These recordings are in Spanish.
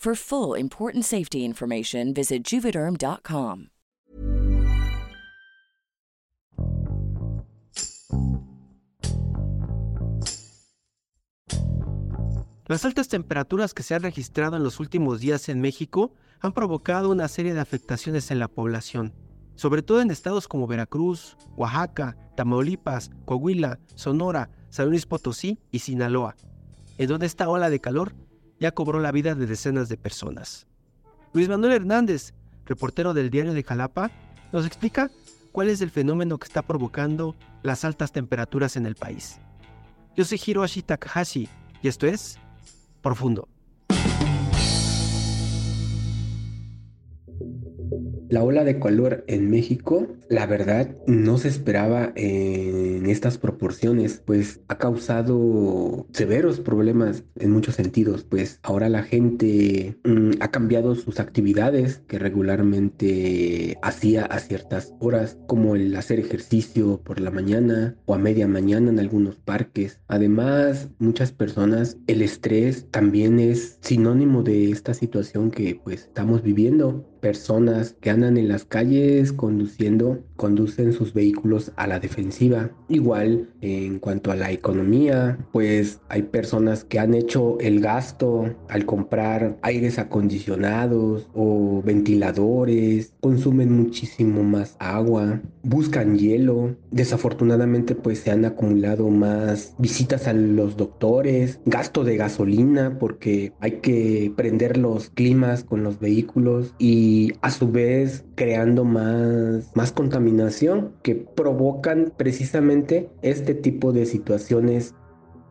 For full important safety information, visit juvederm.com. Las altas temperaturas que se han registrado en los últimos días en México han provocado una serie de afectaciones en la población, sobre todo en estados como Veracruz, Oaxaca, Tamaulipas, Coahuila, Sonora, San Luis Potosí y Sinaloa, en donde esta ola de calor ya cobró la vida de decenas de personas. Luis Manuel Hernández, reportero del diario de Jalapa, nos explica cuál es el fenómeno que está provocando las altas temperaturas en el país. Yo soy Hiroshi Takahashi y esto es Profundo. La ola de calor en México, la verdad, no se esperaba en estas proporciones, pues ha causado severos problemas en muchos sentidos, pues ahora la gente mm, ha cambiado sus actividades que regularmente hacía a ciertas horas, como el hacer ejercicio por la mañana o a media mañana en algunos parques. Además, muchas personas, el estrés también es sinónimo de esta situación que pues estamos viviendo personas que andan en las calles conduciendo, conducen sus vehículos a la defensiva. Igual en cuanto a la economía, pues hay personas que han hecho el gasto al comprar aires acondicionados o ventiladores, consumen muchísimo más agua, buscan hielo. Desafortunadamente pues se han acumulado más visitas a los doctores, gasto de gasolina porque hay que prender los climas con los vehículos y a su vez creando más, más contaminación que provocan precisamente este tipo de situaciones.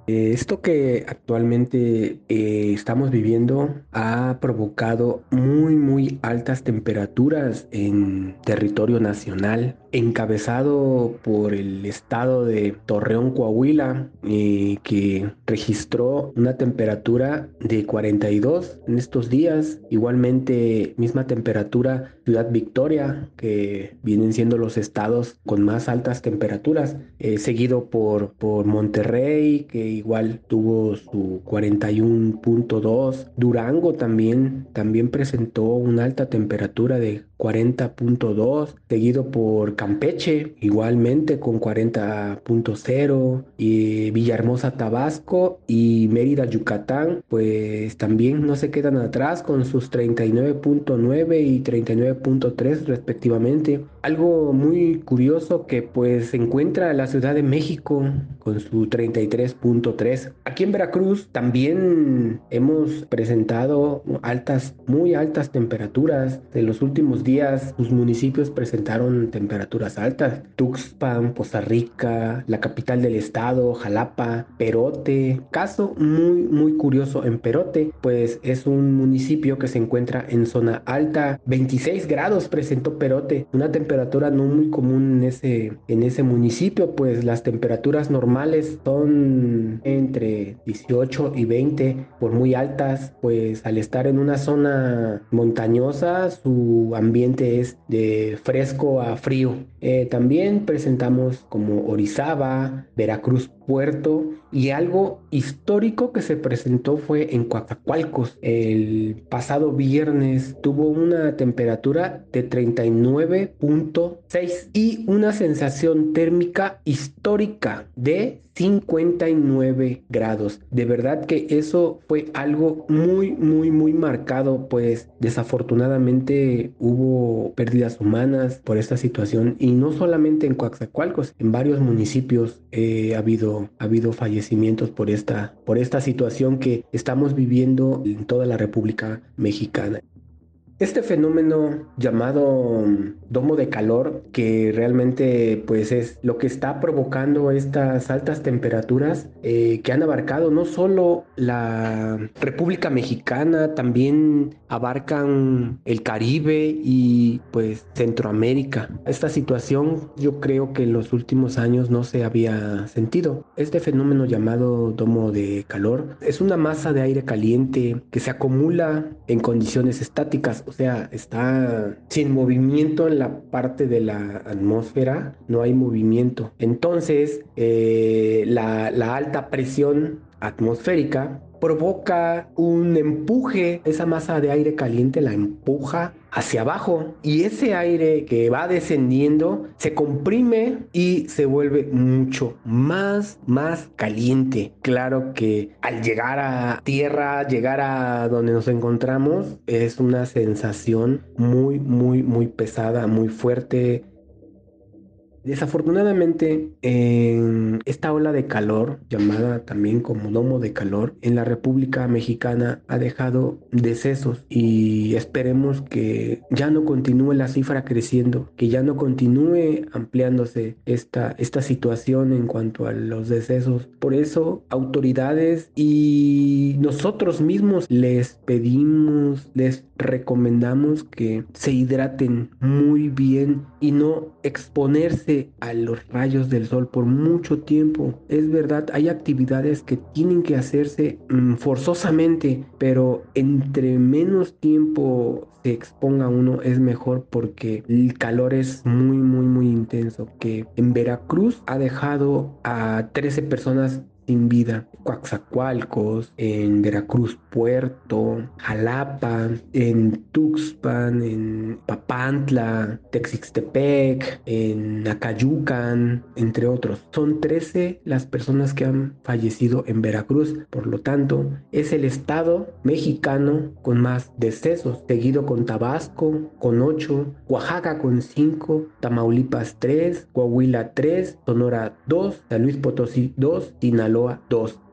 Eh, esto que actualmente eh, estamos viviendo ha provocado muy muy altas temperaturas en territorio nacional, encabezado por el estado de Torreón, Coahuila, eh, que registró una temperatura de 42 en estos días. Igualmente, misma temperatura Ciudad Victoria, que vienen siendo los estados con más altas temperaturas, seguido por, por Monterrey, que igual tuvo su 41.2. Durango también, también presentó una alta temperatura de 40.2, seguido por Campeche, igualmente con 40.0, y Villahermosa, Tabasco y Mérida, Yucatán, pues también no se quedan atrás con sus 39.9 y 39.3 respectivamente. Algo muy curioso que pues se encuentra la Ciudad de México con su 33.3. Aquí en Veracruz también hemos presentado altas, muy altas temperaturas de los últimos días sus municipios presentaron temperaturas altas. Tuxpan, Poza Rica, la capital del estado, Jalapa, Perote. Caso muy muy curioso en Perote, pues es un municipio que se encuentra en zona alta. 26 grados presentó Perote, una temperatura no muy común en ese, en ese municipio, pues las temperaturas normales son entre 18 y 20 por muy altas, pues al estar en una zona montañosa su ambiente es de fresco a frío. Eh, también presentamos como Orizaba, Veracruz puerto y algo histórico que se presentó fue en Coatzacoalcos. El pasado viernes tuvo una temperatura de 39.6 y una sensación térmica histórica de 59 grados. De verdad que eso fue algo muy, muy, muy marcado, pues desafortunadamente hubo pérdidas humanas por esta situación y no solamente en Coaxacualcos, en varios municipios eh, ha, habido, ha habido fallecimientos por esta, por esta situación que estamos viviendo en toda la República Mexicana. Este fenómeno llamado domo de calor, que realmente pues es lo que está provocando estas altas temperaturas eh, que han abarcado no solo la República Mexicana, también abarcan el Caribe y pues Centroamérica. Esta situación yo creo que en los últimos años no se había sentido. Este fenómeno llamado domo de calor es una masa de aire caliente que se acumula en condiciones estáticas o sea, está sin movimiento en la parte de la atmósfera, no hay movimiento. Entonces, eh, la, la alta presión atmosférica provoca un empuje, esa masa de aire caliente la empuja hacia abajo y ese aire que va descendiendo se comprime y se vuelve mucho más más caliente. Claro que al llegar a tierra, llegar a donde nos encontramos es una sensación muy muy muy pesada, muy fuerte, Desafortunadamente, en esta ola de calor, llamada también como domo de calor, en la República Mexicana ha dejado decesos y esperemos que ya no continúe la cifra creciendo, que ya no continúe ampliándose esta, esta situación en cuanto a los decesos. Por eso, autoridades y nosotros mismos les pedimos, les recomendamos que se hidraten muy bien y no exponerse a los rayos del sol por mucho tiempo. Es verdad, hay actividades que tienen que hacerse mm, forzosamente, pero entre menos tiempo se exponga uno es mejor porque el calor es muy muy muy intenso que en Veracruz ha dejado a 13 personas sin vida. Coaxacualcos, en Veracruz Puerto, Jalapa, en Tuxpan, en Papantla, Texixtepec, en Acayucan, entre otros. Son 13 las personas que han fallecido en Veracruz. Por lo tanto, es el estado mexicano con más decesos, seguido con Tabasco con 8, Oaxaca con 5, Tamaulipas 3, Coahuila 3, Sonora 2, San Luis Potosí 2, Sinaloa 2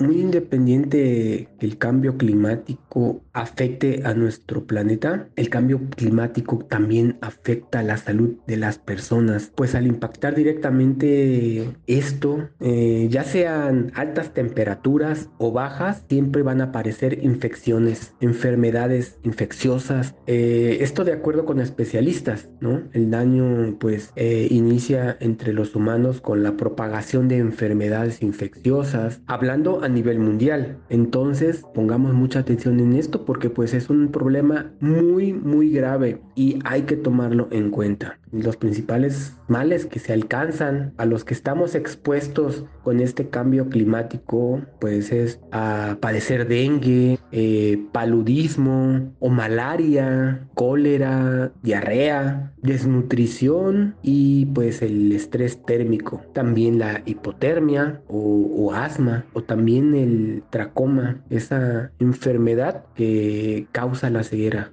muy independiente que el cambio climático afecte a nuestro planeta, el cambio climático también afecta a la salud de las personas, pues al impactar directamente esto, eh, ya sean altas temperaturas o bajas, siempre van a aparecer infecciones, enfermedades infecciosas. Eh, esto de acuerdo con especialistas, ¿no? El daño pues eh, inicia entre los humanos con la propagación de enfermedades infecciosas, hablando a nivel mundial. Entonces, pongamos mucha atención en esto porque pues es un problema muy, muy grave y hay que tomarlo en cuenta. Los principales males que se alcanzan a los que estamos expuestos con este cambio climático, pues es a padecer dengue, eh, paludismo o malaria, cólera, diarrea, desnutrición y pues el estrés térmico, también la hipotermia o asma o también el tracoma, esa enfermedad que causa la ceguera.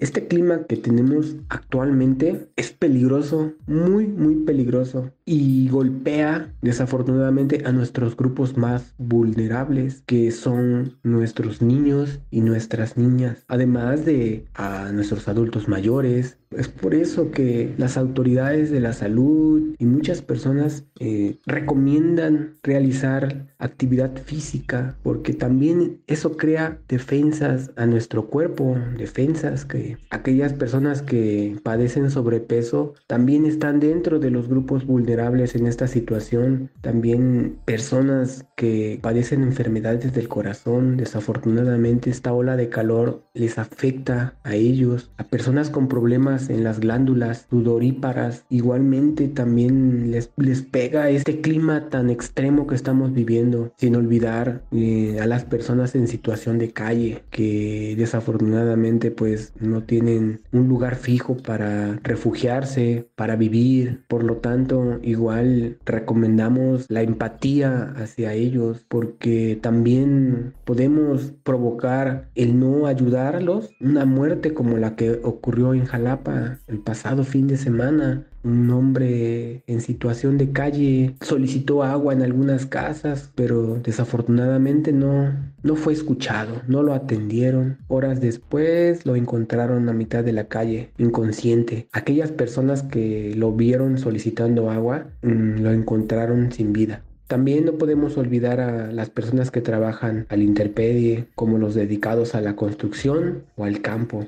Este clima que tenemos actualmente es peligroso, muy, muy peligroso y golpea desafortunadamente a nuestros grupos más vulnerables, que son nuestros niños y nuestras niñas, además de a nuestros adultos mayores, Es por eso que las autoridades de la salud y muchas personas eh, recomiendan realizar actividad física porque también eso crea defensas a nuestro cuerpo, defensas que aquellas personas que padecen sobrepeso también están dentro de los grupos vulnerables en esta situación, también personas que padecen enfermedades del corazón, desafortunadamente esta ola de calor les afecta a ellos, a personas con problemas en las glándulas sudoríparas, igualmente también les, les pega este clima tan extremo que estamos viviendo, sin olvidar eh, a las personas en situación de calle que desafortunadamente pues no tienen un lugar fijo para refugiarse, para vivir, por lo tanto igual recomendamos la empatía hacia ellos porque también podemos provocar el no ayudarlos, una muerte como la que ocurrió en Jalapa el pasado fin de semana un hombre en situación de calle solicitó agua en algunas casas, pero desafortunadamente no, no fue escuchado, no lo atendieron. Horas después lo encontraron a mitad de la calle, inconsciente. Aquellas personas que lo vieron solicitando agua mm, lo encontraron sin vida. También no podemos olvidar a las personas que trabajan al interpedie, como los dedicados a la construcción o al campo.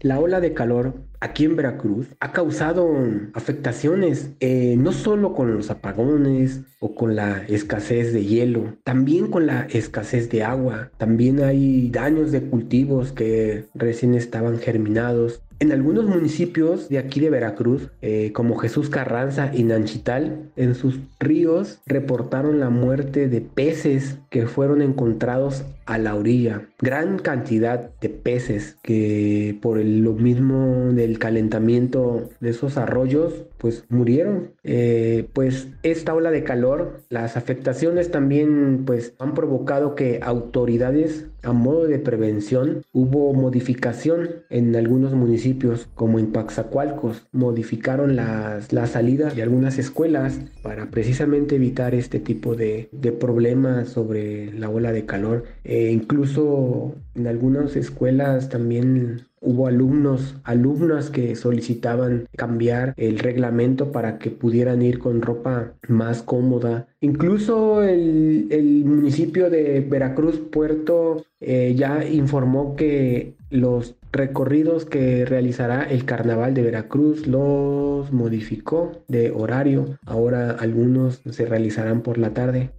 La ola de calor aquí en Veracruz ha causado afectaciones, eh, no solo con los apagones o con la escasez de hielo, también con la escasez de agua. También hay daños de cultivos que recién estaban germinados. En algunos municipios de aquí de Veracruz, eh, como Jesús Carranza y Nanchital, en sus ríos reportaron la muerte de peces que fueron encontrados a la orilla. Gran cantidad de peces que por lo mismo del calentamiento de esos arroyos pues murieron. Eh, pues esta ola de calor, las afectaciones también pues han provocado que autoridades a modo de prevención hubo modificación en algunos municipios como en Paxacualcos modificaron las, las salidas de algunas escuelas para precisamente evitar este tipo de, de problemas sobre la ola de calor. Eh, incluso en algunas escuelas también hubo alumnos, alumnas que solicitaban cambiar el reglamento para que pudieran ir con ropa más cómoda. Incluso el, el municipio de Veracruz Puerto eh, ya informó que los recorridos que realizará el Carnaval de Veracruz los modificó de horario. Ahora algunos se realizarán por la tarde.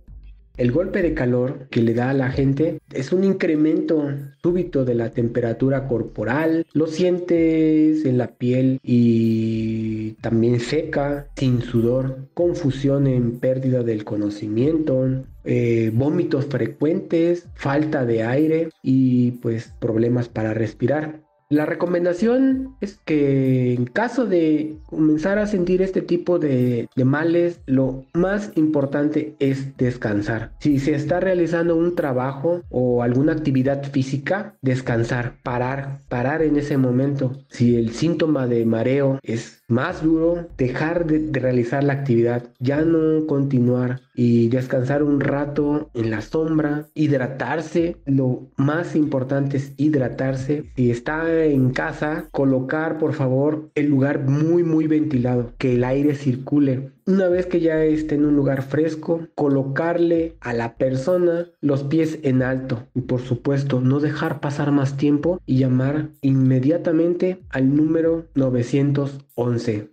El golpe de calor que le da a la gente es un incremento súbito de la temperatura corporal. Lo sientes en la piel y también seca, sin sudor, confusión en pérdida del conocimiento, eh, vómitos frecuentes, falta de aire y pues problemas para respirar. La recomendación es que en caso de comenzar a sentir este tipo de, males, lo más importante es descansar. Si se está realizando un trabajo o alguna actividad física, descansar, parar, parar en ese momento. Si el síntoma de mareo es más duro, dejar de realizar la actividad, ya no continuar y descansar un rato en la sombra, hidratarse. Lo más importante es hidratarse. Si está en casa, colocar por favor el lugar muy muy ventilado, que el aire circule. Una vez que ya esté en un lugar fresco, colocarle a la persona los pies en alto y por supuesto no dejar pasar más tiempo y llamar inmediatamente al número 911.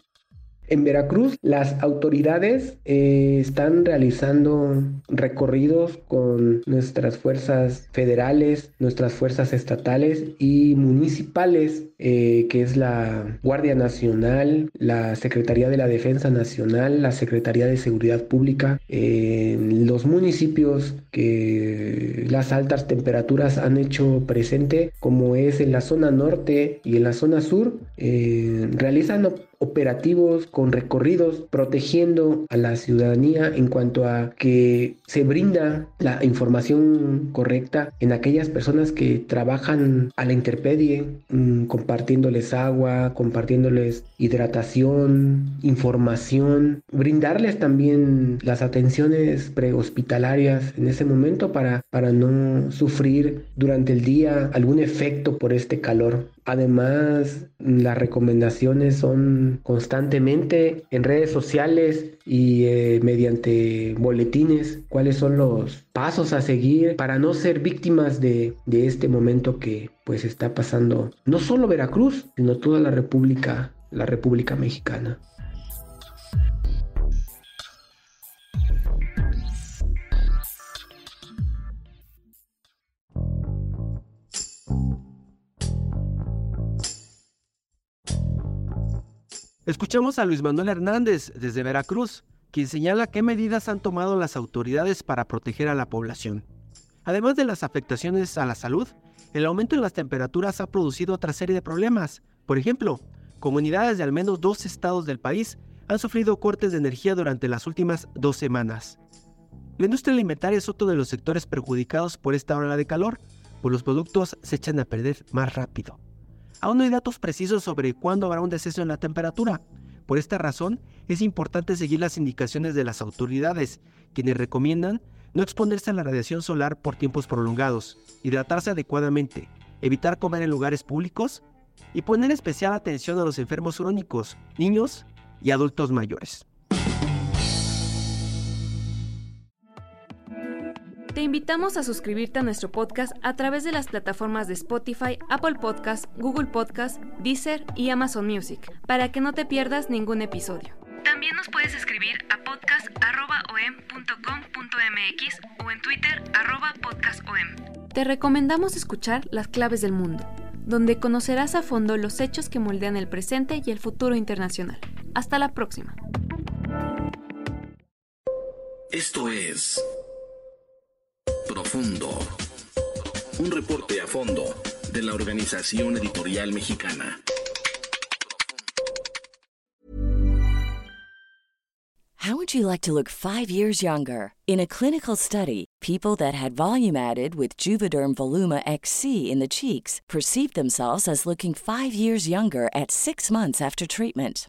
En Veracruz, las autoridades eh, están realizando recorridos con nuestras fuerzas federales, nuestras fuerzas estatales y municipales, eh, que es la Guardia Nacional, la Secretaría de la Defensa Nacional, la Secretaría de Seguridad Pública, en los municipios que las altas temperaturas han hecho presente, como es en la zona norte y en la zona sur, eh, realizan operativos con recorridos protegiendo a la ciudadanía en cuanto a que se brinda la información correcta en aquellas personas que trabajan a la interpedie, mm, compartiéndoles agua, compartiéndoles hidratación, información, brindarles también las atenciones prehospitalarias en ese momento para, para no sufrir durante el día algún efecto por este calor Además, las recomendaciones son constantemente en redes sociales y eh, mediante boletines cuáles son los pasos a seguir para no ser víctimas de, de este momento que pues está pasando no solo Veracruz, sino toda la República, la República Mexicana. Escuchamos a Luis Manuel Hernández desde Veracruz, quien señala qué medidas han tomado las autoridades para proteger a la población. Además de las afectaciones a la salud, el aumento en las temperaturas ha producido otra serie de problemas. Por ejemplo, comunidades de al menos dos estados del país han sufrido cortes de energía durante las últimas dos semanas. La industria alimentaria es otro de los sectores perjudicados por esta ola de calor, pues los productos se echan a perder más rápido. Aún no hay datos precisos sobre cuándo habrá un descenso en la temperatura. Por esta razón, es importante seguir las indicaciones de las autoridades, quienes recomiendan no exponerse a la radiación solar por tiempos prolongados, hidratarse adecuadamente, evitar comer en lugares públicos y poner especial atención a los enfermos crónicos, niños y adultos mayores. Te invitamos a suscribirte a nuestro podcast a través de las plataformas de Spotify, Apple Podcast, Google Podcast, Deezer y Amazon Music, para que no te pierdas ningún episodio. También nos puedes escribir a podcast.om.com.mx o en Twitter podcastom. Te recomendamos escuchar Las Claves del Mundo, donde conocerás a fondo los hechos que moldean el presente y el futuro internacional. Hasta la próxima. Esto es Profundo. Un reporte a fondo de la Organización Editorial Mexicana. How would you like to look five years younger? In a clinical study, people that had volume added with Juvederm Voluma XC in the cheeks perceived themselves as looking five years younger at six months after treatment.